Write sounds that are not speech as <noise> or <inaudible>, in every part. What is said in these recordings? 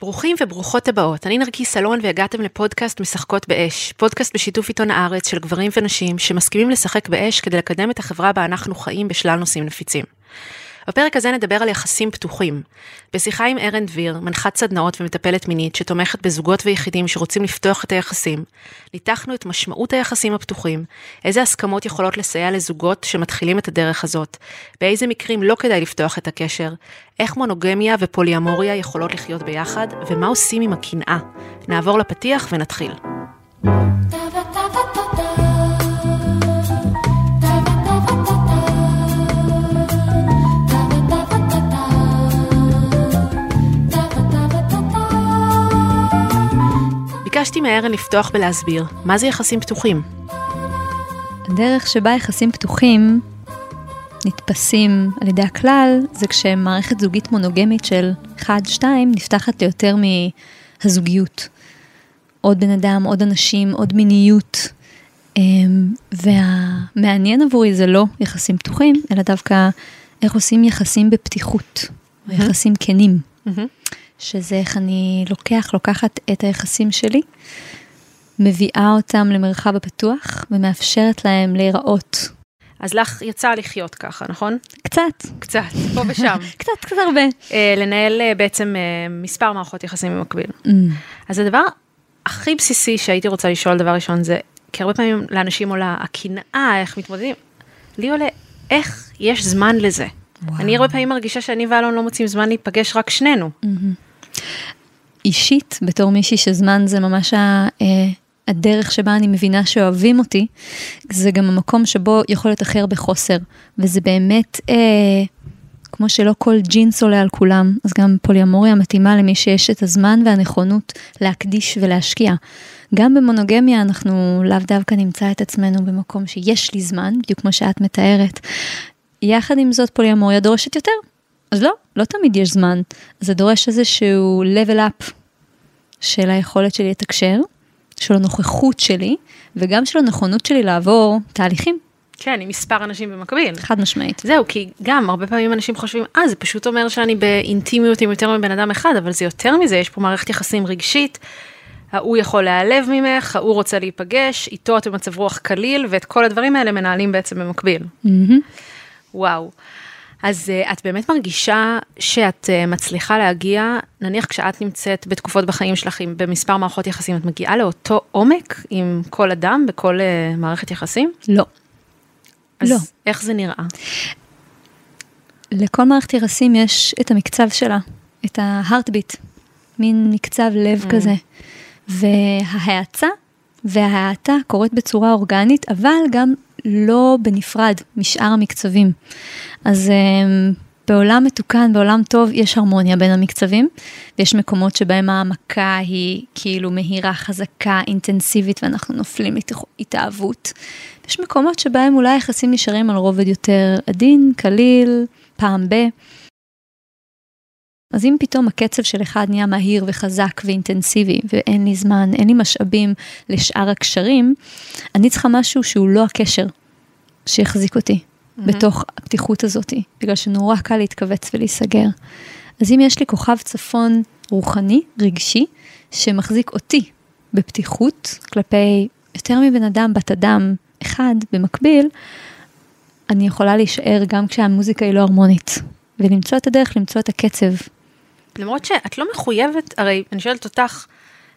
ברוכים וברוכות הבאות, אני נרקיס סלון והגעתם לפודקאסט משחקות באש, פודקאסט בשיתוף עיתון הארץ של גברים ונשים שמסכימים לשחק באש כדי לקדם את החברה בה אנחנו חיים בשלל נושאים נפיצים. בפרק הזה נדבר על יחסים פתוחים. בשיחה עם ארן דביר, מנחת סדנאות ומטפלת מינית שתומכת בזוגות ויחידים שרוצים לפתוח את היחסים, ניתחנו את משמעות היחסים הפתוחים, איזה הסכמות יכולות לסייע לזוגות שמתחילים את הדרך הזאת, באיזה מקרים לא כדאי לפתוח את הקשר, איך מונוגמיה ופוליאמוריה יכולות לחיות ביחד, ומה עושים עם הקנאה. נעבור לפתיח ונתחיל. ביקשתי מארן לפתוח ולהסביר מה זה יחסים פתוחים. הדרך שבה יחסים פתוחים נתפסים על ידי הכלל, זה כשמערכת זוגית מונוגמית של 1-2 נפתחת ליותר מהזוגיות. עוד בן אדם, עוד אנשים, עוד מיניות. אמ, והמעניין עבורי זה לא יחסים פתוחים, אלא דווקא איך עושים יחסים בפתיחות, mm-hmm. יחסים כנים. Mm-hmm. שזה איך אני לוקח, לוקחת את היחסים שלי, מביאה אותם למרחב הפתוח ומאפשרת להם להיראות. אז לך יצא לחיות ככה, נכון? קצת. קצת, פה ושם. <laughs> קצת, קצת הרבה. Uh, לנהל uh, בעצם uh, מספר מערכות יחסים במקביל. Mm. אז הדבר הכי בסיסי שהייתי רוצה לשאול, דבר ראשון, זה, כי הרבה פעמים לאנשים עולה הקנאה, איך מתמודדים. לי עולה, איך יש זמן לזה? וואו. אני הרבה פעמים מרגישה שאני ואלון לא מוצאים זמן להיפגש רק שנינו. Mm-hmm. אישית, בתור מישהי שזמן זה ממש ה, אה, הדרך שבה אני מבינה שאוהבים אותי, זה גם המקום שבו יכול להיות הכי הרבה חוסר, וזה באמת, אה, כמו שלא כל ג'ינס עולה על כולם, אז גם פוליאמוריה מתאימה למי שיש את הזמן והנכונות להקדיש ולהשקיע. גם במונוגמיה אנחנו לאו דווקא נמצא את עצמנו במקום שיש לי זמן, בדיוק כמו שאת מתארת. יחד עם זאת פוליאמוריה דורשת יותר, אז לא, לא תמיד יש זמן. זה דורש איזשהו level up של היכולת שלי לתקשר, של הנוכחות שלי, וגם של הנכונות שלי לעבור תהליכים. כן, עם מספר אנשים במקביל. חד משמעית. זהו, כי גם הרבה פעמים אנשים חושבים, אה, זה פשוט אומר שאני באינטימיות עם יותר מבן אדם אחד, אבל זה יותר מזה, יש פה מערכת יחסים רגשית. ההוא יכול להיעלב ממך, ההוא רוצה להיפגש, איתו אתם במצב רוח קליל, ואת כל הדברים האלה מנהלים בעצם במקביל. Mm-hmm. וואו. אז uh, את באמת מרגישה שאת uh, מצליחה להגיע, נניח כשאת נמצאת בתקופות בחיים שלך עם במספר מערכות יחסים, את מגיעה לאותו עומק עם כל אדם בכל uh, מערכת יחסים? לא. אז לא. איך זה נראה? לכל מערכת יחסים יש את המקצב שלה, את ההארטביט, מין מקצב לב mm. כזה. וההאצה וההאטה קורית בצורה אורגנית, אבל גם לא בנפרד משאר המקצבים. אז um, בעולם מתוקן, בעולם טוב, יש הרמוניה בין המקצבים, ויש מקומות שבהם העמקה היא כאילו מהירה, חזקה, אינטנסיבית, ואנחנו נופלים לתוך התאהבות. יש מקומות שבהם אולי היחסים נשארים על רובד יותר עדין, קליל, פעם ב. אז אם פתאום הקצב של אחד נהיה מהיר וחזק ואינטנסיבי, ואין לי זמן, אין לי משאבים לשאר הקשרים, אני צריכה משהו שהוא לא הקשר שיחזיק אותי mm-hmm. בתוך הפתיחות הזאת, בגלל שנורא קל להתכווץ ולהיסגר. אז אם יש לי כוכב צפון רוחני, רגשי, שמחזיק אותי בפתיחות כלפי יותר מבן אדם, בת אדם אחד במקביל, אני יכולה להישאר גם כשהמוזיקה היא לא הרמונית, ולמצוא את הדרך למצוא את הקצב למרות שאת לא מחויבת, הרי אני שואלת אותך,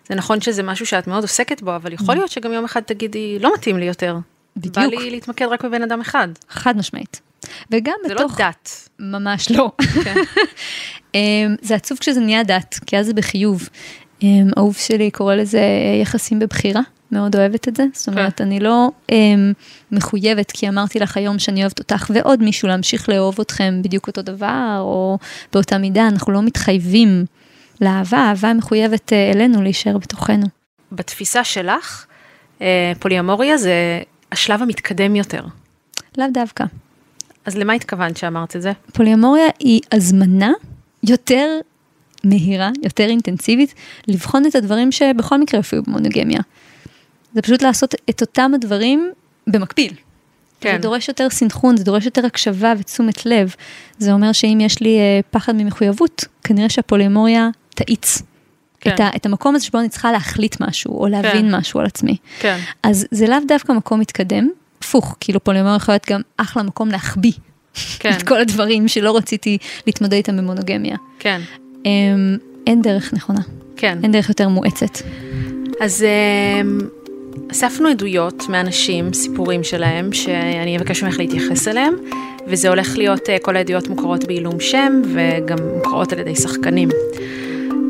זה נכון שזה משהו שאת מאוד עוסקת בו, אבל יכול mm. להיות שגם יום אחד תגידי, לא מתאים לי יותר. בדיוק. בא לי להתמקד רק בבן אדם אחד. חד משמעית. וגם זה לא בתוך... זה לא דת. ממש לא. כן. <laughs> אמ, זה עצוב כשזה נהיה דת, כי אז זה בחיוב. אמ, אהוב שלי קורא לזה יחסים בבחירה. מאוד אוהבת את זה, זאת אומרת, כן. אני לא um, מחויבת, כי אמרתי לך היום שאני אוהבת אותך ועוד מישהו להמשיך לאהוב אתכם בדיוק אותו דבר, או באותה מידה, אנחנו לא מתחייבים לאהבה, אהבה מחויבת uh, אלינו להישאר בתוכנו. בתפיסה שלך, uh, פוליאמוריה זה השלב המתקדם יותר. לאו דווקא. אז למה התכוונת שאמרת את זה? פוליאמוריה היא הזמנה יותר מהירה, יותר אינטנסיבית, לבחון את הדברים שבכל מקרה יופיעו במונוגמיה. זה פשוט לעשות את אותם הדברים במקביל. כן. זה דורש יותר סינכרון, זה דורש יותר הקשבה ותשומת לב. זה אומר שאם יש לי uh, פחד ממחויבות, כנראה שהפולימוריה תאיץ כן. את, ה, את המקום הזה שבו אני צריכה להחליט משהו, או להבין כן. משהו על עצמי. כן. אז זה לאו דווקא מקום מתקדם, הפוך, כאילו פוליומר יכול להיות גם אחלה מקום להחביא כן. <laughs> את כל הדברים שלא רציתי להתמודד איתם במונוגמיה. כן. אמ, אין דרך נכונה, כן. אין דרך יותר מואצת. אז אמ, אספנו עדויות מאנשים, סיפורים שלהם, שאני אבקש ממך להתייחס אליהם, וזה הולך להיות, אה, כל העדויות מוכרות בעילום שם, וגם מוכרות על ידי שחקנים.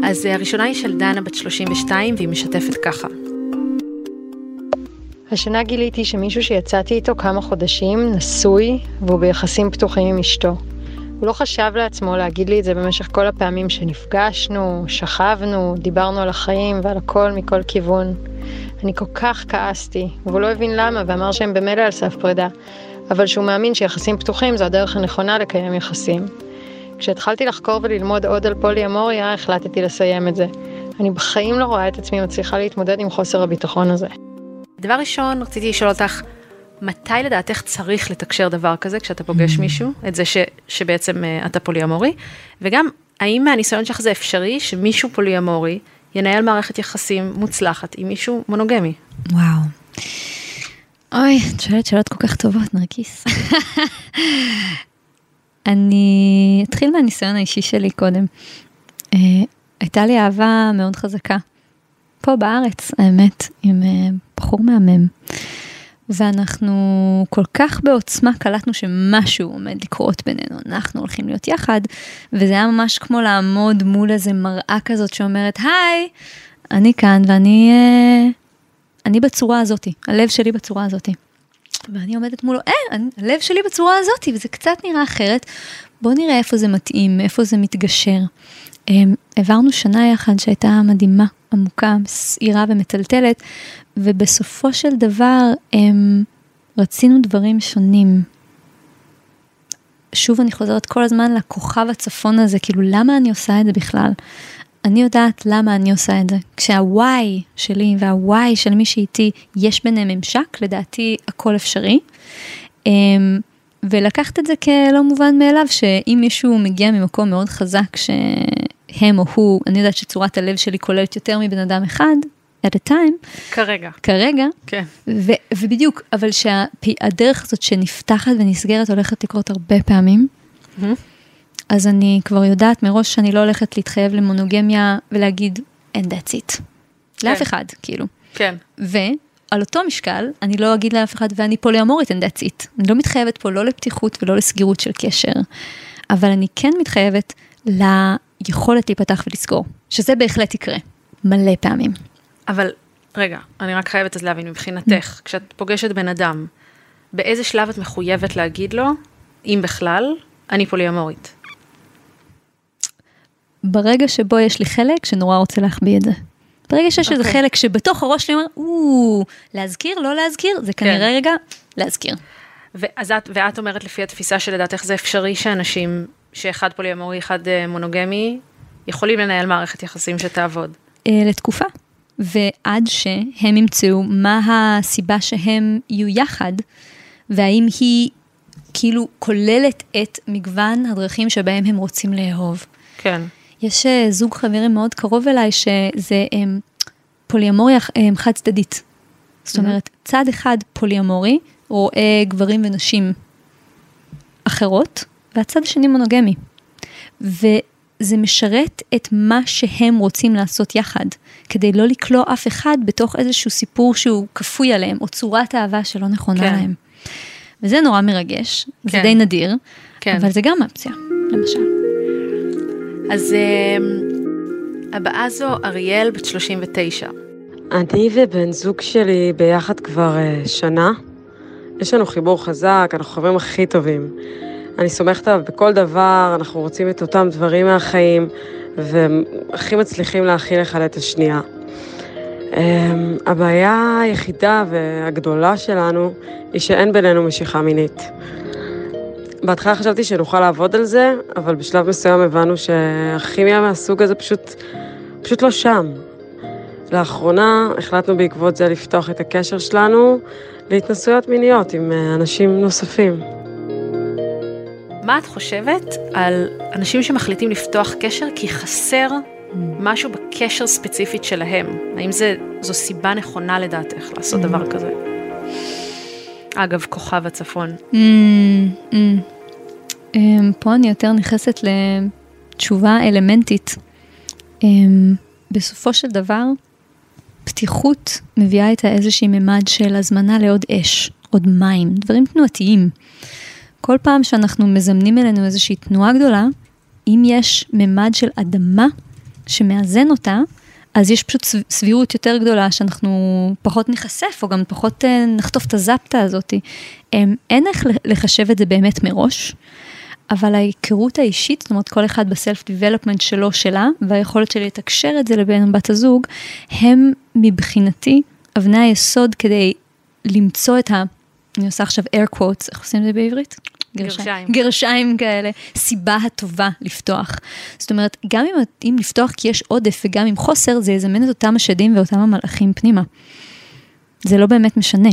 אז אה, הראשונה היא של דנה בת 32, והיא משתפת ככה. השנה גיליתי שמישהו שיצאתי איתו כמה חודשים נשוי והוא ביחסים פתוחים עם אשתו. הוא לא חשב לעצמו להגיד לי את זה במשך כל הפעמים שנפגשנו, שכבנו, דיברנו על החיים ועל הכל מכל כיוון. אני כל כך כעסתי, והוא לא הבין למה ואמר שהם במילא על סף פרידה, אבל שהוא מאמין שיחסים פתוחים זו הדרך הנכונה לקיים יחסים. כשהתחלתי לחקור וללמוד עוד על פולי-אמוריה, החלטתי לסיים את זה. אני בחיים לא רואה את עצמי מצליחה להתמודד עם חוסר הביטחון הזה. דבר ראשון, רציתי לשאול אותך, מתי לדעתך צריך לתקשר דבר כזה כשאתה פוגש מישהו, את זה ש, שבעצם uh, אתה פוליאמורי, וגם, האם מהניסיון שלך זה אפשרי שמישהו פוליאמורי ינהל מערכת יחסים מוצלחת עם מישהו מונוגמי? וואו. אוי, את שואלת שאלות כל כך טובות, נרקיס. <laughs> אני אתחיל מהניסיון האישי שלי קודם. אה, הייתה לי אהבה מאוד חזקה. פה בארץ, האמת, עם אה, בחור מהמם. ואנחנו כל כך בעוצמה קלטנו שמשהו עומד לקרות בינינו, אנחנו הולכים להיות יחד, וזה היה ממש כמו לעמוד מול איזה מראה כזאת שאומרת, היי, אני כאן ואני אה, אני בצורה הזאתי, הלב שלי בצורה הזאתי. ואני עומדת מולו, אה, אני, הלב שלי בצורה הזאתי, וזה קצת נראה אחרת. בואו נראה איפה זה מתאים, איפה זה מתגשר. Um, העברנו שנה יחד שהייתה מדהימה, עמוקה, שעירה ומטלטלת, ובסופו של דבר um, רצינו דברים שונים. שוב אני חוזרת כל הזמן לכוכב הצפון הזה, כאילו למה אני עושה את זה בכלל? אני יודעת למה אני עושה את זה. כשה-Y שלי וה-Y של מי שאיתי, יש ביניהם ממשק, לדעתי הכל אפשרי. Um, ולקחת את זה כלא מובן מאליו, שאם מישהו מגיע ממקום מאוד חזק, שהם או הוא, אני יודעת שצורת הלב שלי כוללת יותר מבן אדם אחד, at a time, כרגע. כרגע, כן. ו- ובדיוק, אבל שהדרך הזאת שנפתחת ונסגרת הולכת לקרות הרבה פעמים, אז אני כבר יודעת מראש שאני לא הולכת להתחייב למונוגמיה ולהגיד, and that's it. לאף אחד, כאילו. כן. ועל אותו משקל, אני לא אגיד לאף אחד, ואני פוליאמורית, and that's it. אני לא מתחייבת פה לא לפתיחות ולא לסגירות של קשר, אבל אני כן מתחייבת ליכולת להיפתח ולסגור, שזה בהחלט יקרה, מלא פעמים. אבל, רגע, אני רק חייבת אז להבין מבחינתך, כשאת פוגשת בן אדם, באיזה שלב את מחויבת להגיד לו, אם בכלל, אני פוליאמורית? ברגע שבו יש לי חלק שנורא רוצה להחביא את זה. ברגע שיש איזה אוקיי. חלק שבתוך הראש שלי אומר, או, להזכיר, לא להזכיר, זה כנראה רגע להזכיר. ואז את, ואת אומרת לפי התפיסה שלדעתך זה אפשרי שאנשים, שאחד פוליאמורי, אחד אה, מונוגמי, יכולים לנהל מערכת יחסים שתעבוד. אה, לתקופה. ועד שהם ימצאו מה הסיבה שהם יהיו יחד, והאם היא כאילו כוללת את מגוון הדרכים שבהם הם רוצים לאהוב. כן. יש אה, זוג חברים מאוד קרוב אליי שזה הם, פוליאמוריה הם, חד צדדית. זאת אומרת, צד אחד פוליאמורי רואה גברים ונשים אחרות, והצד השני מונוגמי. וזה משרת את מה שהם רוצים לעשות יחד, כדי לא לקלוע אף אחד בתוך איזשהו סיפור שהוא כפוי עליהם, או צורת אהבה שלא נכונה כן. להם. וזה נורא מרגש, זה כן. די נדיר, כן. אבל זה גם אופציה, למשל. אז אה, הבאה זו אריאל, בת 39. אני ובן זוג שלי ביחד כבר uh, שנה. יש לנו חיבור חזק, אנחנו חברים הכי טובים. אני סומכת עליו בכל דבר, אנחנו רוצים את אותם דברים מהחיים, והכי מצליחים להכיל אחד את השנייה. Um, הבעיה היחידה והגדולה שלנו היא שאין בינינו משיכה מינית. בהתחלה חשבתי שנוכל לעבוד על זה, אבל בשלב מסוים הבנו שהכימיה מהסוג הזה פשוט, פשוט לא שם. לאחרונה החלטנו בעקבות זה לפתוח את הקשר שלנו להתנסויות מיניות עם אה, אנשים נוספים. מה את חושבת על אנשים שמחליטים לפתוח קשר כי חסר משהו בקשר ספציפית שלהם. האם זה, זו סיבה נכונה לדעתך לעשות Mm. דבר כזה? אגב, כוכב הצפון. Mm, mm. אמ, פה אני יותר נכנסת לתשובה אלמנטית. אמ, בסופו של דבר, פתיחות מביאה איתה איזושהי ממד של הזמנה לעוד אש, עוד מים, דברים תנועתיים. כל פעם שאנחנו מזמנים אלינו איזושהי תנועה גדולה, אם יש ממד של אדמה שמאזן אותה, אז יש פשוט סב- סבירות יותר גדולה שאנחנו פחות ניחשף, או גם פחות אה, נחטוף את הזפטה הזאת. אמ, אין איך לחשב את זה באמת מראש, אבל ההיכרות האישית, זאת אומרת כל אחד בסלף דיבלופמנט שלו שלה, והיכולת שלי לתקשר את זה לבן בת הזוג, הם מבחינתי אבני היסוד כדי למצוא את ה... אני עושה עכשיו air quotes, איך עושים את זה בעברית? גרשיים. גרשיים כאלה, סיבה הטובה לפתוח. זאת אומרת, גם אם, אם לפתוח כי יש עודף וגם עם חוסר, זה יזמן את אותם השדים ואותם המלאכים פנימה. זה לא באמת משנה.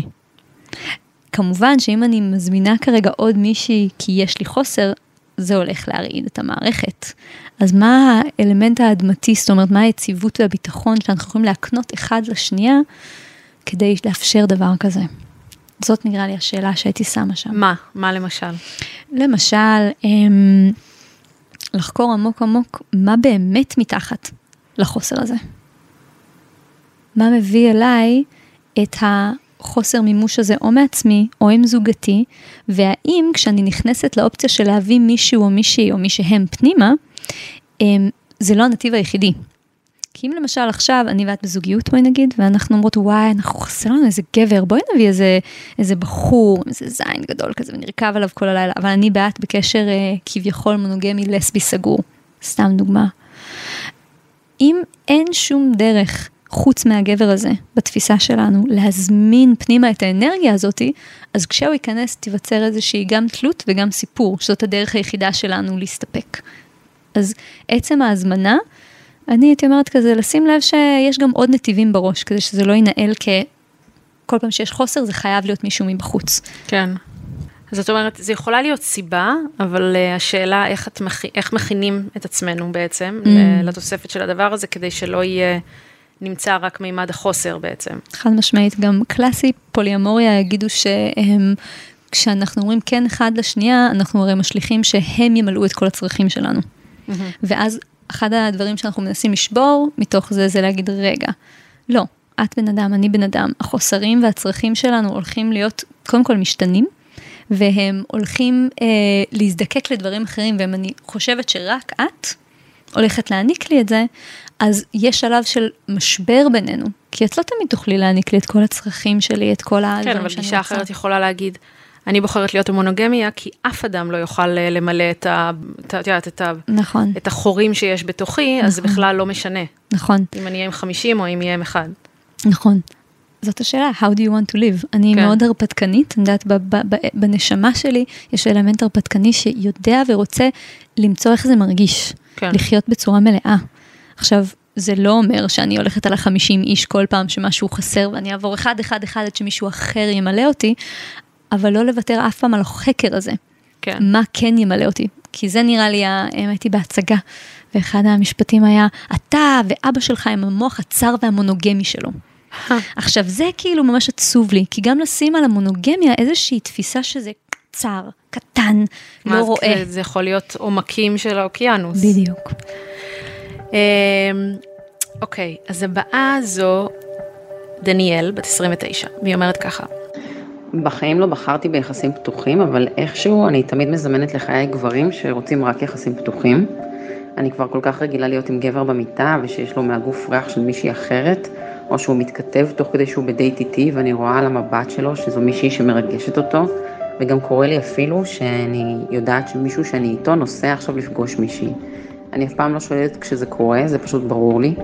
כמובן שאם אני מזמינה כרגע עוד מישהי כי יש לי חוסר, זה הולך להרעיד את המערכת. אז מה האלמנט האדמתי, זאת אומרת, מה היציבות והביטחון שאנחנו יכולים להקנות אחד לשנייה כדי לאפשר דבר כזה? זאת נראה לי השאלה שהייתי שמה שם. מה? מה למשל? למשל, אמ, לחקור עמוק עמוק מה באמת מתחת לחוסר הזה. מה מביא אליי את החוסר מימוש הזה או מעצמי או עם זוגתי, והאם כשאני נכנסת לאופציה של להביא מישהו או מישהי או מי שהם פנימה, אמ, זה לא הנתיב היחידי. כי אם למשל עכשיו אני ואת בזוגיות בואי נגיד, ואנחנו אומרות וואי אנחנו חסר לנו איזה גבר, בואי נביא איזה, איזה בחור, איזה זין גדול כזה ונרכב עליו כל הלילה, אבל אני ואת בקשר אה, כביכול מונוגמי לסבי סגור, סתם דוגמה. אם אין שום דרך חוץ מהגבר הזה בתפיסה שלנו להזמין פנימה את האנרגיה הזאתי, אז כשהוא ייכנס תיווצר איזושהי גם תלות וגם סיפור, שזאת הדרך היחידה שלנו להסתפק. אז עצם ההזמנה, אני הייתי אומרת כזה, לשים לב שיש גם עוד נתיבים בראש, כדי שזה לא ינהל כ... כל פעם שיש חוסר זה חייב להיות מישהו מבחוץ. כן. זאת אומרת, זה יכולה להיות סיבה, אבל uh, השאלה איך, את מכ... איך מכינים את עצמנו בעצם mm. לתוספת של הדבר הזה, כדי שלא יהיה נמצא רק מימד החוסר בעצם. חד משמעית, גם קלאסי פוליאמוריה יגידו שהם, כשאנחנו אומרים כן אחד לשנייה, אנחנו הרי משליכים שהם ימלאו את כל הצרכים שלנו. Mm-hmm. ואז אחד הדברים שאנחנו מנסים לשבור מתוך זה, זה להגיד, רגע, לא, את בן אדם, אני בן אדם, החוסרים והצרכים שלנו הולכים להיות קודם כל משתנים, והם הולכים אה, להזדקק לדברים אחרים, ואם אני חושבת שרק את הולכת להעניק לי את זה, אז יש שלב של משבר בינינו, כי את לא תמיד תוכלי להעניק לי את כל הצרכים שלי, את כל הדברים שאני רוצה. כן, אבל גישה אחרת יכולה להגיד, אני בוחרת להיות המונוגמיה, כי אף אדם לא יוכל למלא את, ה, את, יודעת, את, ה, נכון. את החורים שיש בתוכי, נכון. אז זה בכלל לא משנה. נכון. אם אני אהיה עם 50 או אם יהיה עם אחד. נכון. זאת השאלה, how do you want to live? אני כן. מאוד הרפתקנית, אני יודעת, בנשמה שלי יש אלמנט הרפתקני שיודע ורוצה למצוא איך זה מרגיש, כן. לחיות בצורה מלאה. עכשיו, זה לא אומר שאני הולכת על החמישים איש כל פעם שמשהו חסר ואני אעבור אחד אחד אחד עד שמישהו אחר ימלא אותי, אבל לא לוותר אף פעם על החקר הזה. כן. מה כן ימלא אותי? כי זה נראה לי, הייתי בהצגה, ואחד המשפטים היה, אתה ואבא שלך הם המוח הצר והמונוגמי שלו. <laughs> עכשיו זה כאילו ממש עצוב לי, כי גם לשים על המונוגמיה איזושהי תפיסה שזה צר, קטן, לא רואה. זה, זה יכול להיות עומקים של האוקיינוס. בדיוק. אוקיי, אז הבאה זו דניאל, בת 29, והיא אומרת ככה. בחיים לא בחרתי ביחסים פתוחים, אבל איכשהו אני תמיד מזמנת לחיי גברים שרוצים רק יחסים פתוחים. אני כבר כל כך רגילה להיות עם גבר במיטה ושיש לו מהגוף ריח של מישהי אחרת, או שהוא מתכתב תוך כדי שהוא בדייט איתי ואני רואה על המבט שלו שזו מישהי שמרגשת אותו, וגם קורה לי אפילו שאני יודעת שמישהו שאני איתו נוסע עכשיו לפגוש מישהי. אני אף פעם לא שואלת כשזה קורה, זה פשוט ברור לי.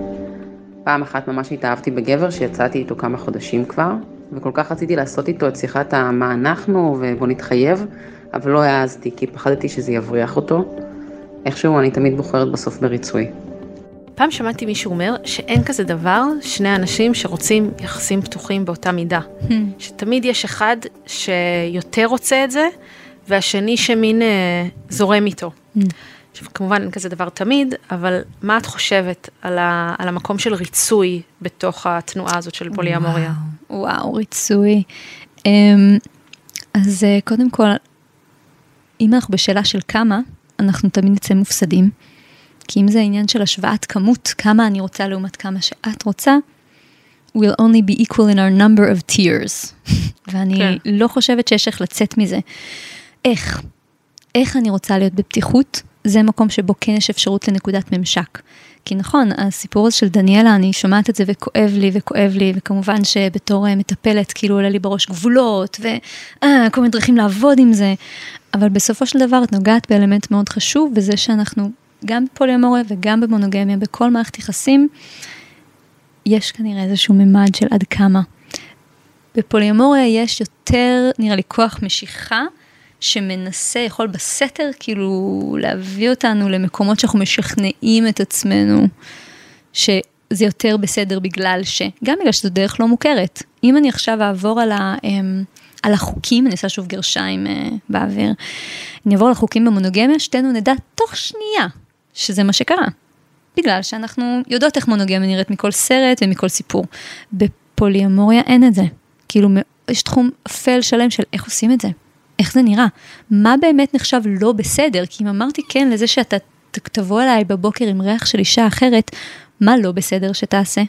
פעם אחת ממש התאהבתי בגבר שיצאתי איתו כמה חודשים כבר, וכל כך רציתי לעשות איתו את שיחת המה אנחנו ובוא נתחייב, אבל לא העזתי כי פחדתי שזה יבריח אותו. איכשהו אני תמיד בוחרת בסוף בריצוי. פעם שמעתי מישהו אומר שאין כזה דבר שני אנשים שרוצים יחסים פתוחים באותה מידה. Hmm. שתמיד יש אחד שיותר רוצה את זה, והשני שמין אה, זורם איתו. Hmm. כמובן אין כזה דבר תמיד, אבל מה את חושבת על, ה, על המקום של ריצוי בתוך התנועה הזאת של פוליאמוריה? וואו, וואו, ריצוי. אמ, אז אה, קודם כל, אם אנחנו בשאלה של כמה, אנחנו תמיד נצא מופסדים. כי אם זה העניין של השוואת כמות, כמה אני רוצה לעומת כמה שאת רוצה, will only be equal in our number of tears. <laughs> ואני כן. לא חושבת שיש איך לצאת מזה. איך? איך אני רוצה להיות בפתיחות? זה מקום שבו כן יש אפשרות לנקודת ממשק. כי נכון, הסיפור הזה של דניאלה, אני שומעת את זה וכואב לי וכואב לי, וכמובן שבתור אה, מטפלת, כאילו עולה לי בראש גבולות, וכל מיני דרכים לעבוד עם זה, אבל בסופו של דבר את נוגעת באלמנט מאוד חשוב, וזה שאנחנו גם בפוליומוריה וגם במונוגמיה, בכל מערכת יחסים, יש כנראה איזשהו ממד של עד כמה. בפוליומוריה יש יותר, נראה לי, כוח משיכה, שמנסה, יכול בסתר, כאילו, להביא אותנו למקומות שאנחנו משכנעים את עצמנו, שזה יותר בסדר בגלל ש... גם בגלל שזו דרך לא מוכרת. אם אני עכשיו אעבור על, ה, אמ, על החוקים, אני עושה שוב גרשיים אה, באוויר, אני אעבור על החוקים במונוגמיה, שתינו נדע תוך שנייה שזה מה שקרה. בגלל שאנחנו יודעות איך מונוגמיה נראית מכל סרט ומכל סיפור. בפוליומוריה אין את זה. כאילו, יש תחום אפל שלם של איך עושים את זה. איך זה נראה? מה באמת נחשב לא בסדר? כי אם אמרתי כן לזה שאתה תבוא אליי בבוקר עם ריח של אישה אחרת, מה לא בסדר שתעשה?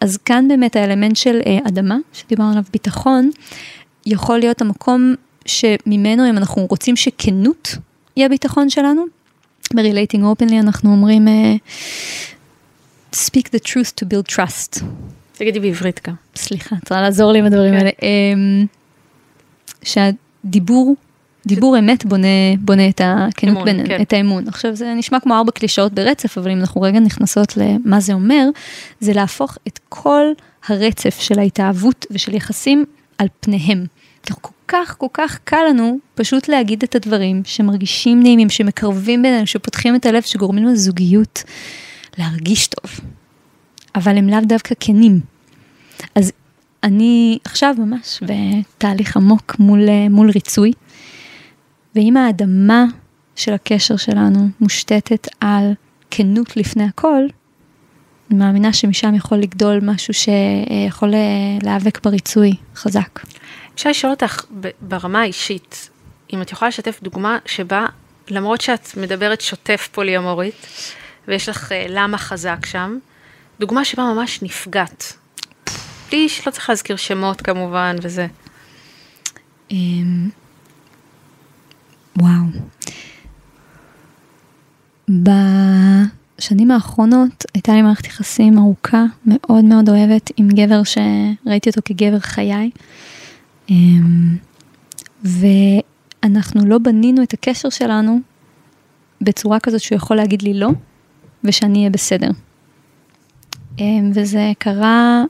אז כאן באמת האלמנט של אה, אדמה, שדיברנו עליו ביטחון, יכול להיות המקום שממנו אם אנחנו רוצים שכנות היא הביטחון שלנו, ב-relating openly אנחנו אומרים אה, speak the truth to build trust. תגידי בעברית גם. סליחה, צריכה לעזור לי עם הדברים כן. האלה. אמ, שהדיבור, דיבור אמת בונה, בונה את הכנות אמון, בינינו, כן. את האמון. עכשיו זה נשמע כמו ארבע קלישאות ברצף, אבל אם אנחנו רגע נכנסות למה זה אומר, זה להפוך את כל הרצף של ההתאהבות ושל יחסים על פניהם. כל כך כל כך קל לנו פשוט להגיד את הדברים שמרגישים נעימים, שמקרבים בינינו, שפותחים את הלב, שגורמים לזוגיות להרגיש טוב. אבל הם לאו דווקא כנים. אז אני עכשיו ממש בתהליך עמוק מול, אה, מול ריצוי, ואם האדמה של הקשר שלנו מושתתת על כנות לפני הכל, אני מאמינה שמשם יכול לגדול משהו שיכול אה, להיאבק בריצוי חזק. אפשר לשאול אותך ברמה האישית, אם את יכולה לשתף דוגמה שבה, למרות שאת מדברת שוטף פוליומורית, ויש לך אה, למה חזק שם, דוגמה שבה ממש נפגעת. בלי שלא צריך להזכיר שמות כמובן וזה. אמ, וואו. בשנים האחרונות הייתה לי מערכת יחסים ארוכה, מאוד מאוד אוהבת, עם גבר שראיתי אותו כגבר חיי. אמ, ואנחנו לא בנינו את הקשר שלנו בצורה כזאת שהוא יכול להגיד לי לא, ושאני אהיה בסדר. אמ, וזה קרה...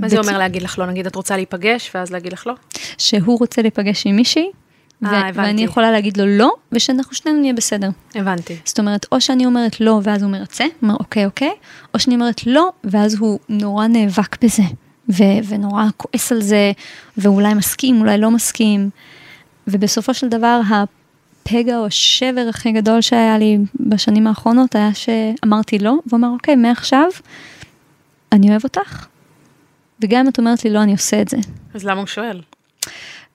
מה זה אומר להגיד לך לא? נגיד את רוצה להיפגש ואז להגיד לך לא? שהוא רוצה להיפגש עם מישהי, ו- אה. ואני יכולה להגיד לו לא, ושאנחנו שנינו נהיה בסדר. הבנתי. זאת אומרת, או שאני אומרת לא, ואז הוא מרצה, אומר אוקיי, אוקיי, או שאני אומרת לא, ואז הוא נורא נאבק בזה, ו- ונורא כועס על זה, ואולי מסכים, אולי לא מסכים, ובסופו של דבר, הפגע או השבר הכי גדול שהיה לי בשנים האחרונות, היה שאמרתי לא, והוא אמר, אוקיי, מעכשיו, אני אוהב אותך, וגם אם את אומרת לי לא, אני עושה את זה. אז למה הוא שואל?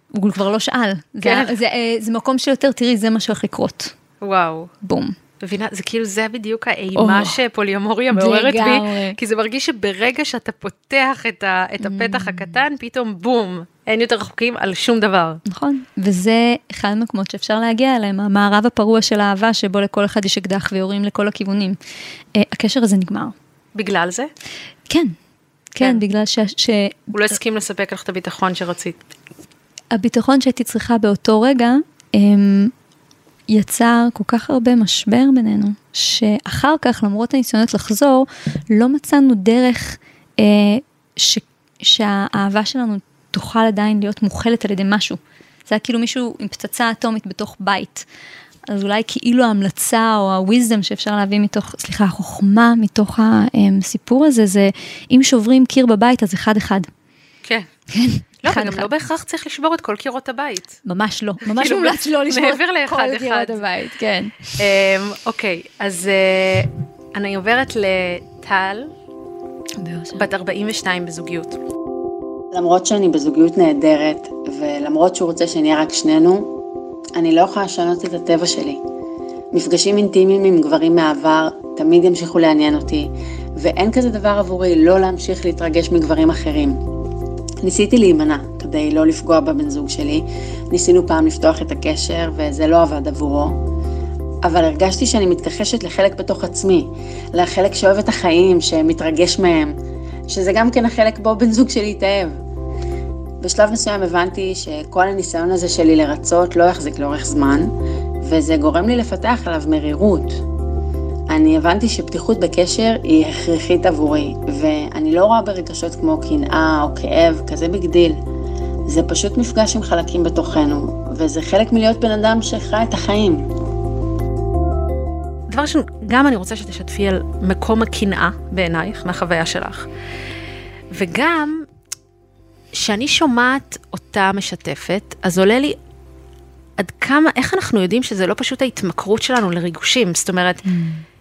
הוא כבר לא שאל. כן. זה, זה, אה, זה מקום שיותר, תראי, זה מה שהולך לקרות. וואו. בום. מבינה, זה כאילו זה בדיוק האימה או, שפוליומוריה מעוררת בי. כי זה מרגיש שברגע שאתה פותח את, ה, את הפתח הקטן, פתאום בום, אין יותר רחוקים על שום דבר. נכון. וזה אחד המקומות שאפשר להגיע אליהם, המערב הפרוע של האהבה, שבו לכל אחד יש אקדח ויורים לכל הכיוונים. אה, הקשר הזה נגמר. בגלל זה, כן. כן, כן. בגלל ש- הוא לא הסכים לספק לך את הביטחון שרצית. שהביטחון שהייתי צריכה באותו רגע, אמ, יצר כל כך הרבה משבר בינינו, שאחר כך, למרות הניסיונות לחזור, לא מצאנו דרך אה, ש, שהאהבה שלנו תוכל עדיין להיות מוכלת על ידי משהו. זה היה כאילו מישהו עם פצצה אטומית בתוך בית. אז אולי כאילו ההמלצה או ה-wisdom שאפשר להביא מתוך, סליחה, החוכמה מתוך הסיפור הזה, זה אם שוברים קיר בבית אז אחד אחד. כן. כן. לא, אחד וגם אחד. לא בהכרח צריך לשבור את כל קירות הבית. ממש לא, ממש כאילו, מומלץ לא מעבר לאחד כל קירות אחד. הבית, כן. אמ, אוקיי, אז אה, אני עוברת לטל, בת 42 בזוגיות. למרות שאני בזוגיות נהדרת, ולמרות שהוא רוצה שנהיה רק שנינו, אני לא יכולה לשנות את הטבע שלי. מפגשים אינטימיים עם גברים מהעבר תמיד ימשיכו לעניין אותי, ואין כזה דבר עבורי לא להמשיך להתרגש מגברים אחרים. ניסיתי להימנע כדי לא לפגוע בבן זוג שלי, ניסינו פעם לפתוח את הקשר וזה לא עבד עבורו, אבל הרגשתי שאני מתכחשת לחלק בתוך עצמי, לחלק שאוהב את החיים, שמתרגש מהם, שזה גם כן החלק בו בן זוג שלי התאהב. בשלב מסוים הבנתי שכל הניסיון הזה שלי לרצות לא יחזיק לאורך זמן, וזה גורם לי לפתח עליו מרירות. אני הבנתי שפתיחות בקשר היא הכרחית עבורי, ואני לא רואה ברגשות כמו קנאה או כאב כזה big deal. זה פשוט מפגש עם חלקים בתוכנו, וזה חלק מלהיות בן אדם שחי את החיים. דבר ראשון, גם אני רוצה שתשתפי על מקום הקנאה בעינייך, מהחוויה שלך. וגם, כשאני שומעת אותה משתפת, אז עולה לי עד כמה, איך אנחנו יודעים שזה לא פשוט ההתמכרות שלנו לריגושים? זאת אומרת,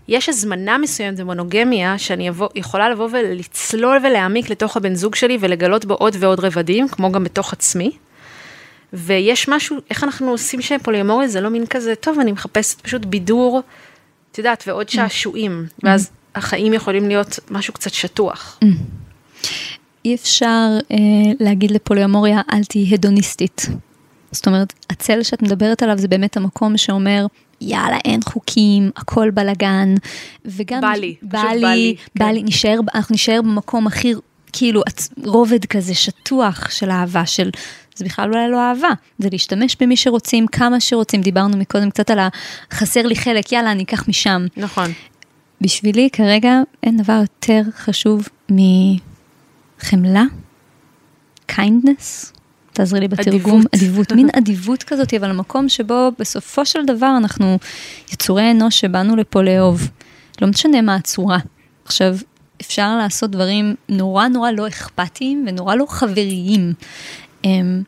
יש הזמנה מסוימת במונוגמיה, שאני יבוא, יכולה לבוא ולצלול ולהעמיק לתוך הבן זוג שלי ולגלות בו עוד ועוד רבדים, כמו גם בתוך עצמי. ויש משהו, איך אנחנו עושים שפוליומוריה זה לא מין כזה, טוב, אני מחפשת פשוט בידור, את יודעת, ועוד שעשועים, ואז החיים יכולים להיות משהו קצת שטוח. אי אפשר אה, להגיד לפוליומוריה, אל תהיי הדוניסטית. זאת אומרת, הצל שאת מדברת עליו זה באמת המקום שאומר, יאללה, אין חוקים, הכל בלאגן, וגם... בא לי, פשוט בא בא לי, לי, בא כן. לי, נשאר, אנחנו נשאר במקום הכי, כאילו, רובד כזה שטוח של אהבה, של... זה בכלל אולי לא אהבה, זה להשתמש במי שרוצים, כמה שרוצים, דיברנו מקודם קצת על החסר לי חלק, יאללה, אני אקח משם. נכון. בשבילי כרגע אין דבר יותר חשוב מחמלה, kindness, תעזרי לי בתרגום, אדיבות. אדיבות, מין אדיבות כזאת, אבל המקום שבו בסופו של דבר אנחנו יצורי אנוש שבאנו לפה לאהוב. לא משנה מה הצורה. עכשיו, אפשר לעשות דברים נורא נורא לא אכפתיים ונורא לא חבריים. אמ,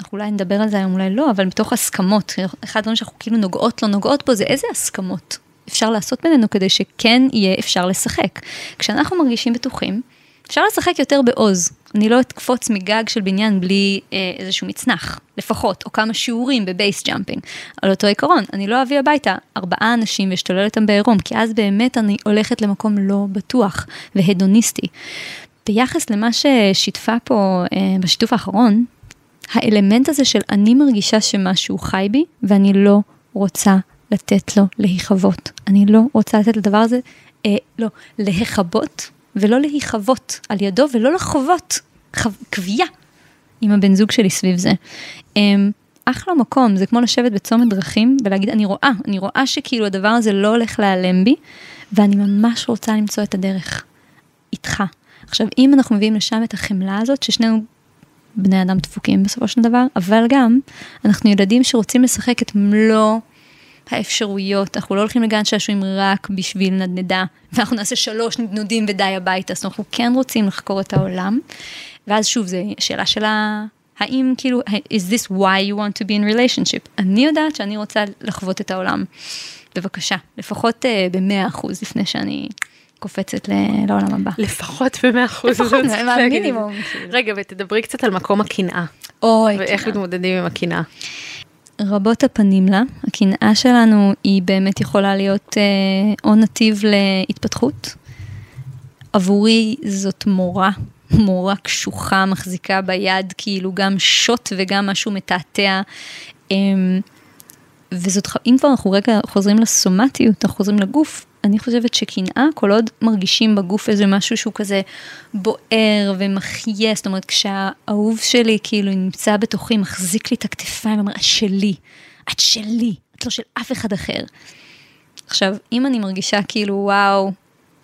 אנחנו אולי נדבר על זה היום, אולי לא, אבל מתוך הסכמות, אחד הדברים שאנחנו כאילו נוגעות לא נוגעות בו זה איזה הסכמות אפשר לעשות בינינו כדי שכן יהיה אפשר לשחק. כשאנחנו מרגישים בטוחים, אפשר לשחק יותר בעוז. אני לא אקפוץ מגג של בניין בלי אה, איזשהו מצנח, לפחות, או כמה שיעורים ב base jumping. על אותו עיקרון, אני לא אביא הביתה ארבעה אנשים ואשתולל איתם בעירום, כי אז באמת אני הולכת למקום לא בטוח והדוניסטי. ביחס למה ששיתפה פה אה, בשיתוף האחרון, האלמנט הזה של אני מרגישה שמשהו חי בי ואני לא רוצה לתת לו להיכבות. אני לא רוצה לתת לדבר הזה, אה, לא, להיכבות ולא להיכבות על ידו ולא לחוות חו- קביעה עם הבן זוג שלי סביב זה. אה, אחלה מקום, זה כמו לשבת בצומת דרכים ולהגיד, אני רואה, אני רואה שכאילו הדבר הזה לא הולך להיעלם בי, ואני ממש רוצה למצוא את הדרך איתך. עכשיו, אם אנחנו מביאים לשם את החמלה הזאת, ששנינו בני אדם דפוקים בסופו של דבר, אבל גם אנחנו ילדים שרוצים לשחק את מלוא האפשרויות, אנחנו לא הולכים לגן שעשועים רק בשביל נדנדה, ואנחנו נעשה שלוש נדנודים ודי הביתה, אז אנחנו כן רוצים לחקור את העולם, ואז שוב, זו שאלה של ה... האם כאילו, is this why you want to be in relationship? אני יודעת שאני רוצה לחוות את העולם. בבקשה, לפחות uh, ב-100 אחוז לפני שאני קופצת לעולם הבא. לפחות במאה אחוז. לפחות, זה צריך מה להגיד. המינימום, כאילו. רגע, ותדברי קצת על מקום הקנאה, אוי, ואיך קנאה. מתמודדים עם הקנאה. רבות הפנים לה, הקנאה שלנו היא באמת יכולה להיות אה, או נתיב להתפתחות. עבורי זאת מורה, <laughs> מורה קשוחה, מחזיקה ביד כאילו גם שוט וגם משהו מתעתע. אה, וזאת, אם כבר אנחנו רגע חוזרים לסומטיות, אנחנו חוזרים לגוף, אני חושבת שקנאה, כל עוד מרגישים בגוף איזה משהו שהוא כזה בוער ומחיה, זאת אומרת, כשהאהוב שלי כאילו נמצא בתוכי, מחזיק לי את הכתפיים ואומר, את שלי, את שלי, את לא של אף אחד אחר. עכשיו, אם אני מרגישה כאילו, וואו,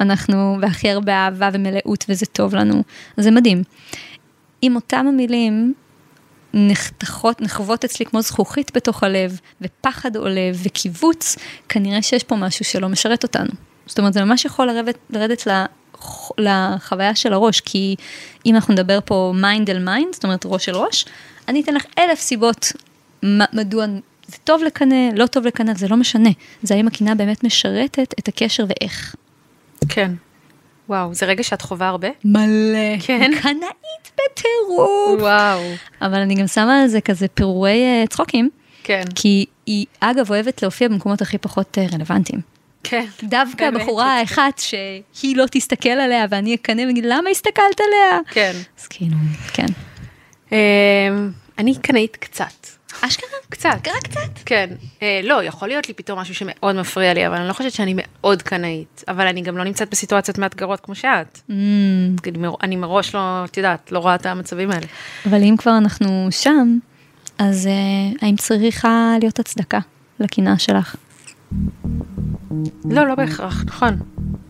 אנחנו בהכי הרבה אהבה ומלאות וזה טוב לנו, אז זה מדהים. עם אותם המילים, נחתכות, נחוות אצלי כמו זכוכית בתוך הלב, ופחד עולה, וכיווץ, כנראה שיש פה משהו שלא משרת אותנו. זאת אומרת, זה ממש יכול לרדת, לרדת לחוויה של הראש, כי אם אנחנו נדבר פה mind אל mind, זאת אומרת ראש אל ראש, אני אתן לך אלף סיבות מדוע זה טוב לקנא, לא טוב לקנא, זה לא משנה. זה האם הקנאה באמת משרתת את הקשר ואיך. כן. וואו, זה רגע שאת חווה הרבה? מלא. כן. קנאית בטירוף. וואו. אבל אני גם שמה על זה כזה פירורי uh, צחוקים. כן. כי היא, אגב, אוהבת להופיע במקומות הכי פחות uh, רלוונטיים. כן. דווקא בחורה האחת שהיא לא תסתכל עליה ואני אקנא ואגיד, למה הסתכלת עליה? כן. אז כאילו, כן. אמ, אני קנאית קצת. אשכרה? קצת. רק קצת? כן. אה, לא, יכול להיות לי פתאום משהו שמאוד מפריע לי, אבל אני לא חושבת שאני מאוד קנאית. אבל אני גם לא נמצאת בסיטואציות מאתגרות כמו שאת. Mm. כאילו, אני מראש לא, את יודעת, לא רואה את המצבים האלה. אבל אם כבר אנחנו שם, אז uh, האם צריכה להיות הצדקה לקנאה שלך? לא, לא בהכרח, נכון.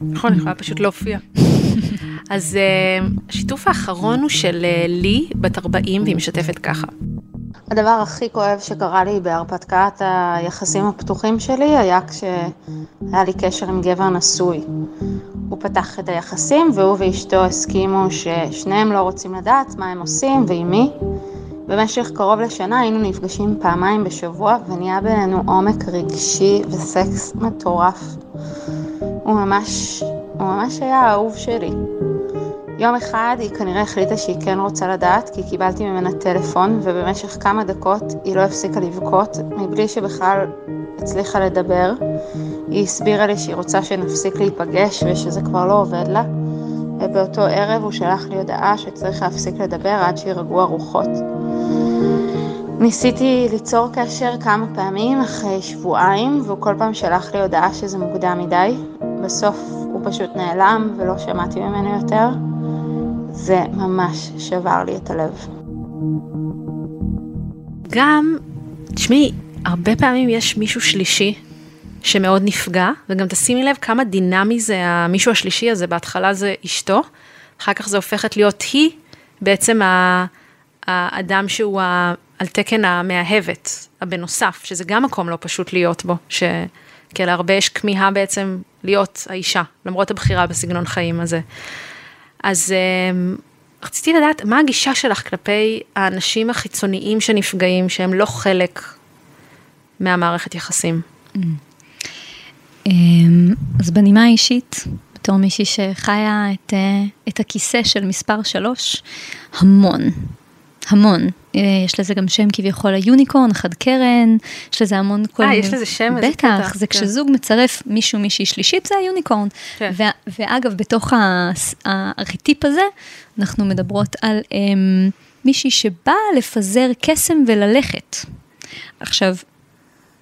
נכון, אני יכולה פשוט להופיע. <laughs> אז uh, השיתוף האחרון הוא של uh, לי, בת 40, והיא משתפת ככה. הדבר הכי כואב שקרה לי בהרפתקת היחסים הפתוחים שלי היה כשהיה לי קשר עם גבר נשוי. הוא פתח את היחסים והוא ואשתו הסכימו ששניהם לא רוצים לדעת מה הם עושים ועם מי. במשך קרוב לשנה היינו נפגשים פעמיים בשבוע ונהיה בינינו עומק רגשי וסקס מטורף. הוא ממש, הוא ממש היה האהוב שלי. יום אחד היא כנראה החליטה שהיא כן רוצה לדעת, כי קיבלתי ממנה טלפון, ובמשך כמה דקות היא לא הפסיקה לבכות, מבלי שבכלל הצליחה לדבר. היא הסבירה לי שהיא רוצה שנפסיק להיפגש ושזה כבר לא עובד לה, ובאותו ערב הוא שלח לי הודעה שצריך להפסיק לדבר עד שירגעו הרוחות. ניסיתי ליצור קשר כמה פעמים אחרי שבועיים, והוא כל פעם שלח לי הודעה שזה מוקדם מדי. בסוף הוא פשוט נעלם ולא שמעתי ממנו יותר. זה ממש שבר לי את הלב. גם, תשמעי, הרבה פעמים יש מישהו שלישי שמאוד נפגע, וגם תשימי לב כמה דינמי זה המישהו השלישי הזה, בהתחלה זה אשתו, אחר כך זה הופכת להיות היא בעצם האדם שהוא על תקן המאהבת, הבנוסף, שזה גם מקום לא פשוט להיות בו, כי להרבה יש כמיהה בעצם להיות האישה, למרות הבחירה בסגנון חיים הזה. אז um, רציתי לדעת, מה הגישה שלך כלפי האנשים החיצוניים שנפגעים, שהם לא חלק מהמערכת יחסים? Um, אז בנימה האישית, בתור מישהי שחיה את, uh, את הכיסא של מספר שלוש, המון, המון. אה, יש לזה גם שם כביכול היוניקורן, חד קרן, יש לזה המון כל מיני... אה, יש לזה שם? בטח, קטע. זה כן. כשזוג מצרף מישהו מישהי שלישית, זה היוניקורן. כן. ואגב, בתוך הארכיטיפ הזה, אנחנו מדברות על um, מישהי שבאה לפזר קסם וללכת. עכשיו,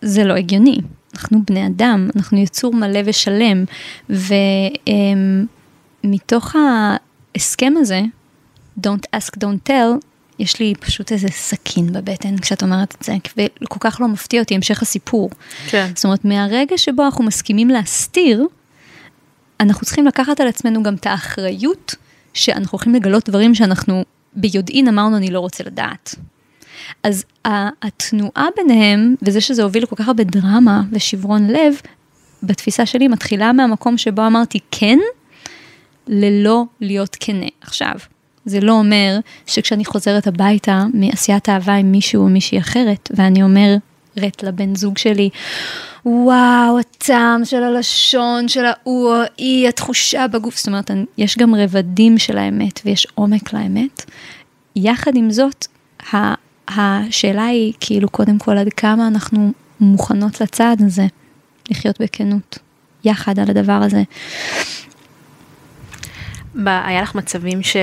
זה לא הגיוני. אנחנו בני אדם, אנחנו יצור מלא ושלם, ומתוך ההסכם הזה, Don't ask, don't tell, יש לי פשוט איזה סכין בבטן כשאת אומרת את זה, וכל כך לא מפתיע אותי המשך הסיפור. כן. זאת אומרת, מהרגע שבו אנחנו מסכימים להסתיר, אנחנו צריכים לקחת על עצמנו גם את האחריות שאנחנו הולכים לגלות דברים שאנחנו ביודעין אמרנו אני לא רוצה לדעת. אז התנועה ביניהם, וזה שזה הוביל לכל כך הרבה דרמה ושברון לב, בתפיסה שלי מתחילה מהמקום שבו אמרתי כן, ללא להיות כנה. עכשיו, זה לא אומר שכשאני חוזרת הביתה מעשיית אהבה עם מישהו או מישהי אחרת, ואני אומרת לבן זוג שלי, וואו, הטעם של הלשון של ההוא או היא, התחושה בגוף, זאת אומרת, יש גם רבדים של האמת ויש עומק לאמת. יחד עם זאת, השאלה היא כאילו קודם כל עד כמה אנחנו מוכנות לצעד הזה, לחיות בכנות, יחד על הדבר הזה. היה לך מצבים ש...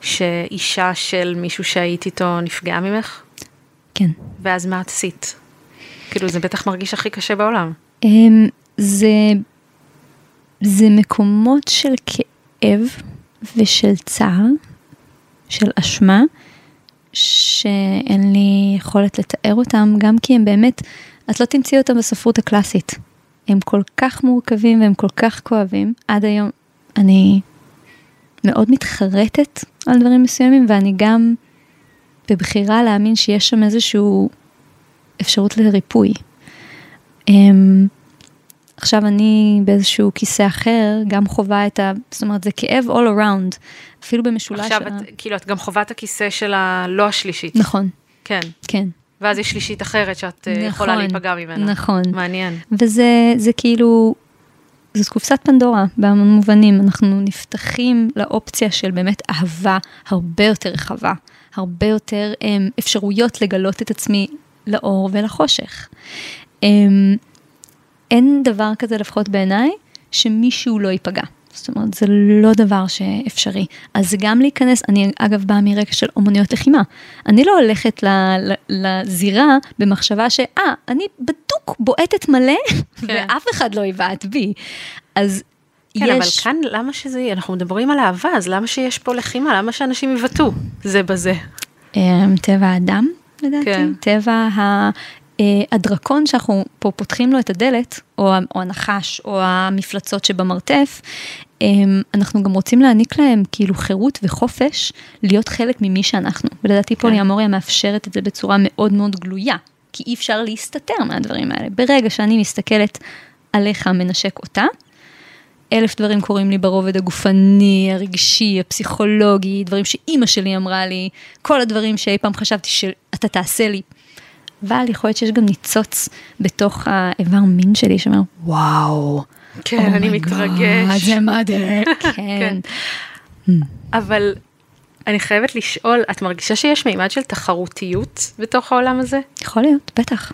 שאישה של מישהו שהיית איתו נפגעה ממך? כן. ואז מה את עשית? כאילו זה בטח מרגיש הכי קשה בעולם. אמ, זה, זה מקומות של כאב ושל צער, של אשמה, שאין לי יכולת לתאר אותם, גם כי הם באמת, את לא תמצאי אותם בספרות הקלאסית. הם כל כך מורכבים והם כל כך כואבים. עד היום אני מאוד מתחרטת על דברים מסוימים, ואני גם בבחירה להאמין שיש שם איזושהי אפשרות לריפוי. אמ, עכשיו אני באיזשהו כיסא אחר, גם חווה את ה... זאת אומרת, זה כאב all around, אפילו במשולש. עכשיו ה- את, כאילו, את גם חווה את הכיסא של הלא השלישית. נכון, כן. כן. ואז יש שלישית אחרת שאת אה, נכון, יכולה להיפגע ממנה. נכון. מעניין. וזה זה כאילו, זאת קופסת פנדורה בהמון מובנים, אנחנו נפתחים לאופציה של באמת אהבה הרבה יותר רחבה, הרבה יותר um, אפשרויות לגלות את עצמי לאור ולחושך. Um, אין דבר כזה לפחות בעיניי, שמישהו לא ייפגע. זאת אומרת, זה לא דבר שאפשרי. אז גם להיכנס, אני אגב באה מרקע של אומנויות לחימה. אני לא הולכת ל, ל, לזירה במחשבה שאה, אני בדוק בועטת מלא, <laughs> ואף אחד לא יבעט בי. אז כן, יש... אבל כאן למה שזה יהיה? אנחנו מדברים על אהבה, אז למה שיש פה לחימה? למה שאנשים יבטאו זה בזה? אמ, טבע האדם, לדעתי, כן. טבע ה... אה, הדרקון שאנחנו פה פותחים לו את הדלת, או, או הנחש, או המפלצות שבמרתף, אמ, אנחנו גם רוצים להעניק להם כאילו חירות וחופש להיות חלק ממי שאנחנו. ולדעתי כן. פוליאמוריה מאפשרת את זה בצורה מאוד מאוד גלויה, כי אי אפשר להסתתר מהדברים האלה. ברגע שאני מסתכלת עליך, מנשק אותה, אלף דברים קורים לי ברובד הגופני, הרגשי, הפסיכולוגי, דברים שאימא שלי אמרה לי, כל הדברים שאי פעם חשבתי שאתה תעשה לי. אבל יכול להיות שיש גם ניצוץ בתוך האיבר מין שלי שאומר, וואו, כן, אני מתרגש. זה מדהים. <laughs> כן. אבל אני חייבת לשאול, את מרגישה שיש מימד של תחרותיות בתוך העולם הזה? יכול להיות, בטח.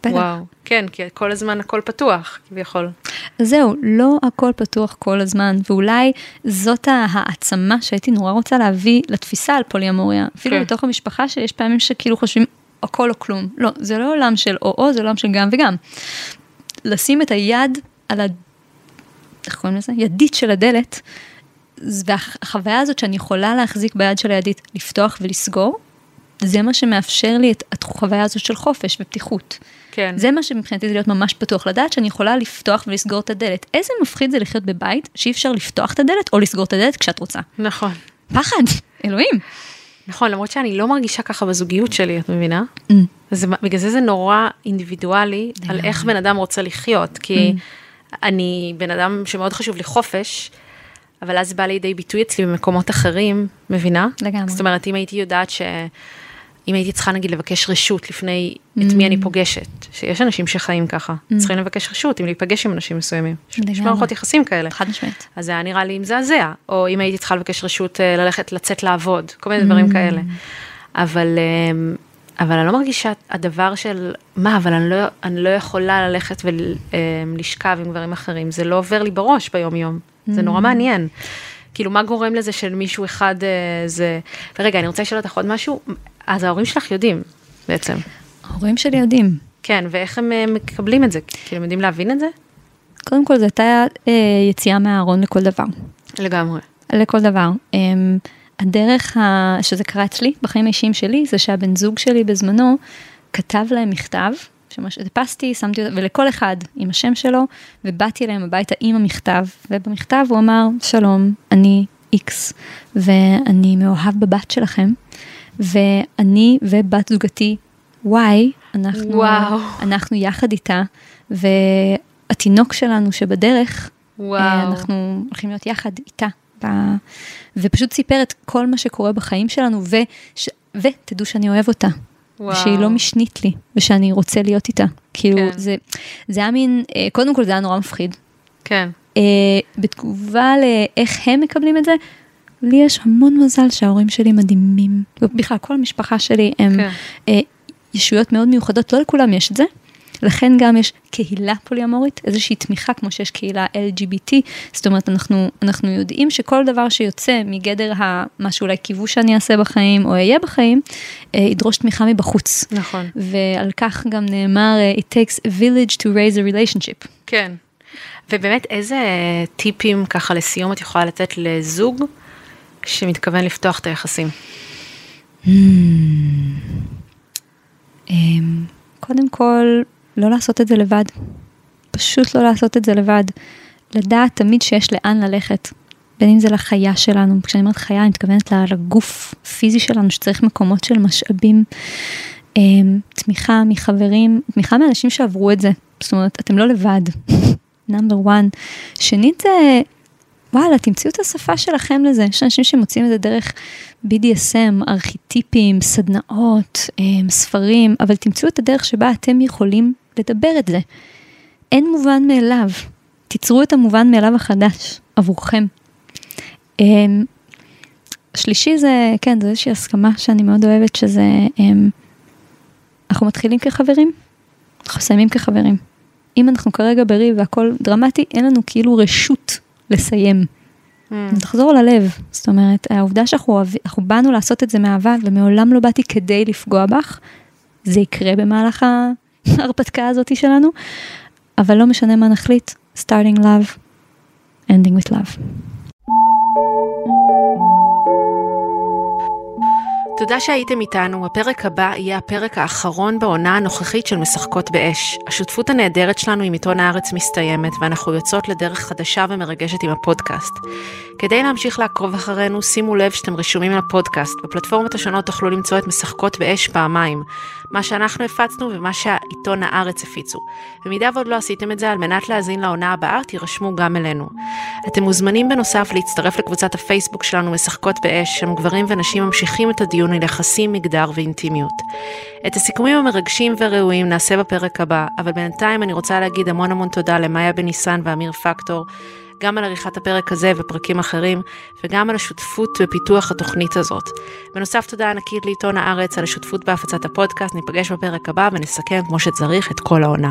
בטח. וואו. כן, כי כל הזמן הכל פתוח, כביכול. זהו, לא הכל פתוח כל הזמן, ואולי זאת העצמה שהייתי נורא רוצה להביא לתפיסה על פוליאמוריה. אפילו כן. בתוך המשפחה שיש פעמים שכאילו חושבים הכל או כלום. לא, זה לא עולם של או-או, זה עולם של גם וגם. לשים את היד על ה... איך קוראים לזה? ידית של הדלת, והחוויה הזאת שאני יכולה להחזיק ביד של הידית, לפתוח ולסגור, זה מה שמאפשר לי את החוויה הזאת של חופש ופתיחות. כן. זה מה שמבחינתי זה להיות ממש פתוח, לדעת שאני יכולה לפתוח ולסגור את הדלת. איזה מפחיד זה לחיות בבית שאי אפשר לפתוח את הדלת או לסגור את הדלת כשאת רוצה. נכון. פחד, אלוהים. נכון, למרות שאני לא מרגישה ככה בזוגיות שלי, את מבינה? Mm. אז מה- בגלל זה זה נורא אינדיבידואלי, על לגמרי. איך בן אדם רוצה לחיות, כי אני בן אדם שמאוד חשוב לי חופש, אבל אז זה בא לידי ביטוי אצלי במקומות אחרים, מבינה? לגמרי. זאת אומרת, אם הייתי יודעת ש... אם הייתי צריכה נגיד לבקש רשות לפני את מי אני פוגשת, שיש אנשים שחיים ככה, צריכים לבקש רשות אם להיפגש עם אנשים מסוימים, יש. מערכות יחסים כאלה. חד משמעית. אז זה היה נראה לי מזעזע, או אם הייתי צריכה לבקש רשות אה, ללכת, לצאת לעבוד, כל מיני דברים כאלה. אבל, אה, אבל אני לא מרגישה הדבר של, מה, אבל אני לא, אני לא יכולה ללכת ולשכב עם גברים אחרים, זה לא עובר לי בראש ביום יום, זה נורא מעניין. כאילו, מה גורם לזה של מישהו אחד אה, זה... ורגע, אני רוצה לשאול אותך עוד משהו, אז ההורים שלך יודעים, בעצם. ההורים שלי יודעים. כן, ואיך הם אה, מקבלים את זה? כאילו, הם יודעים להבין את זה? קודם כל, זו הייתה אה, יציאה מהארון לכל דבר. לגמרי. לכל דבר. Um, הדרך ה... שזה קרה אצלי, בחיים האישיים שלי, זה שהבן זוג שלי בזמנו כתב להם מכתב, שמש... הדפסתי, שמתי אותו, ולכל אחד עם השם שלו, ובאתי אליהם הביתה עם המכתב, ובמכתב הוא אמר, שלום, אני איקס, ואני מאוהב בבת שלכם, ואני ובת זוגתי וואי, אנחנו, וואו. אנחנו יחד איתה, והתינוק שלנו שבדרך, וואו. אה, אנחנו הולכים להיות יחד איתה. ב... ופשוט סיפר את כל מה שקורה בחיים שלנו, וש... ותדעו שאני אוהב אותה. וואו. ושהיא לא משנית לי, ושאני רוצה להיות איתה. כאילו, כן. זה, זה היה מין, אה, קודם כל זה היה נורא מפחיד. כן. אה, בתגובה לאיך הם מקבלים את זה, לי יש המון מזל שההורים שלי מדהימים. בכלל, כל המשפחה שלי הם כן. אה, ישויות מאוד מיוחדות, לא לכולם יש את זה. לכן גם יש קהילה פוליומורית, איזושהי תמיכה כמו שיש קהילה LGBT, זאת אומרת אנחנו, אנחנו יודעים שכל דבר שיוצא מגדר ה, מה שאולי קיוו שאני אעשה בחיים או אהיה בחיים, אה, ידרוש תמיכה מבחוץ. נכון. ועל כך גם נאמר, אה, it takes a village to raise a relationship. כן. ובאמת, איזה טיפים ככה לסיום את יכולה לתת לזוג שמתכוון לפתוח את היחסים? אמ, קודם כל, לא לעשות את זה לבד. פשוט לא לעשות את זה לבד. לדעת תמיד שיש לאן ללכת. בין אם זה לחיה שלנו, כשאני אומרת חיה, אני מתכוונת לגוף פיזי שלנו, שצריך מקומות של משאבים, אמ, תמיכה מחברים, תמיכה מאנשים שעברו את זה. זאת אומרת, אתם לא לבד. <laughs> נאמבר 1. שנית זה, וואלה, תמצאו את השפה שלכם לזה. יש אנשים שמוצאים את זה דרך BDSM, ארכיטיפים, סדנאות, אה, ספרים, אבל תמצאו את הדרך שבה אתם יכולים לדבר את זה. אין מובן מאליו. תיצרו את המובן מאליו החדש עבורכם. אמ, שלישי זה, כן, זו איזושהי הסכמה שאני מאוד אוהבת, שזה, אמ, אנחנו מתחילים כחברים, אנחנו מסיימים כחברים. אם אנחנו כרגע בריב והכל דרמטי, אין לנו כאילו רשות לסיים. Mm. תחזור ללב, זאת אומרת, העובדה שאנחנו באנו לעשות את זה מאהבה ומעולם לא באתי כדי לפגוע בך, זה יקרה במהלך ההרפתקה הזאת שלנו, אבל לא משנה מה נחליט, starting love, ending with love. תודה שהייתם איתנו, הפרק הבא יהיה הפרק האחרון בעונה הנוכחית של משחקות באש. השותפות הנהדרת שלנו עם עיתון הארץ מסתיימת, ואנחנו יוצאות לדרך חדשה ומרגשת עם הפודקאסט. כדי להמשיך לעקוב אחרינו, שימו לב שאתם רשומים לפודקאסט. בפלטפורמות השונות תוכלו למצוא את משחקות באש פעמיים, מה שאנחנו הפצנו ומה שהעיתון הארץ הפיצו. במידה ועוד לא עשיתם את זה, על מנת להאזין לעונה הבאה, תירשמו גם אלינו. אתם מוזמנים בנוסף להצטרף לקבוצת הפייסבוק שלנו משחקות באש, שם גברים ונשים ממשיכים את הדיון על יחסים, מגדר ואינטימיות. את הסיכומים המרגשים והראויים נעשה בפרק הבא, אבל בינתיים אני רוצה להגיד המון המון תודה למאיה בניסן ואמיר פקטור, גם על עריכת הפרק הזה ופרקים אחרים, וגם על השותפות ופיתוח התוכנית הזאת. בנוסף, תודה ענקית לעיתון הארץ על השותפות בהפצת הפודקאסט, ניפגש בפרק הבא ונסכם כמו שצריך את כל העונה.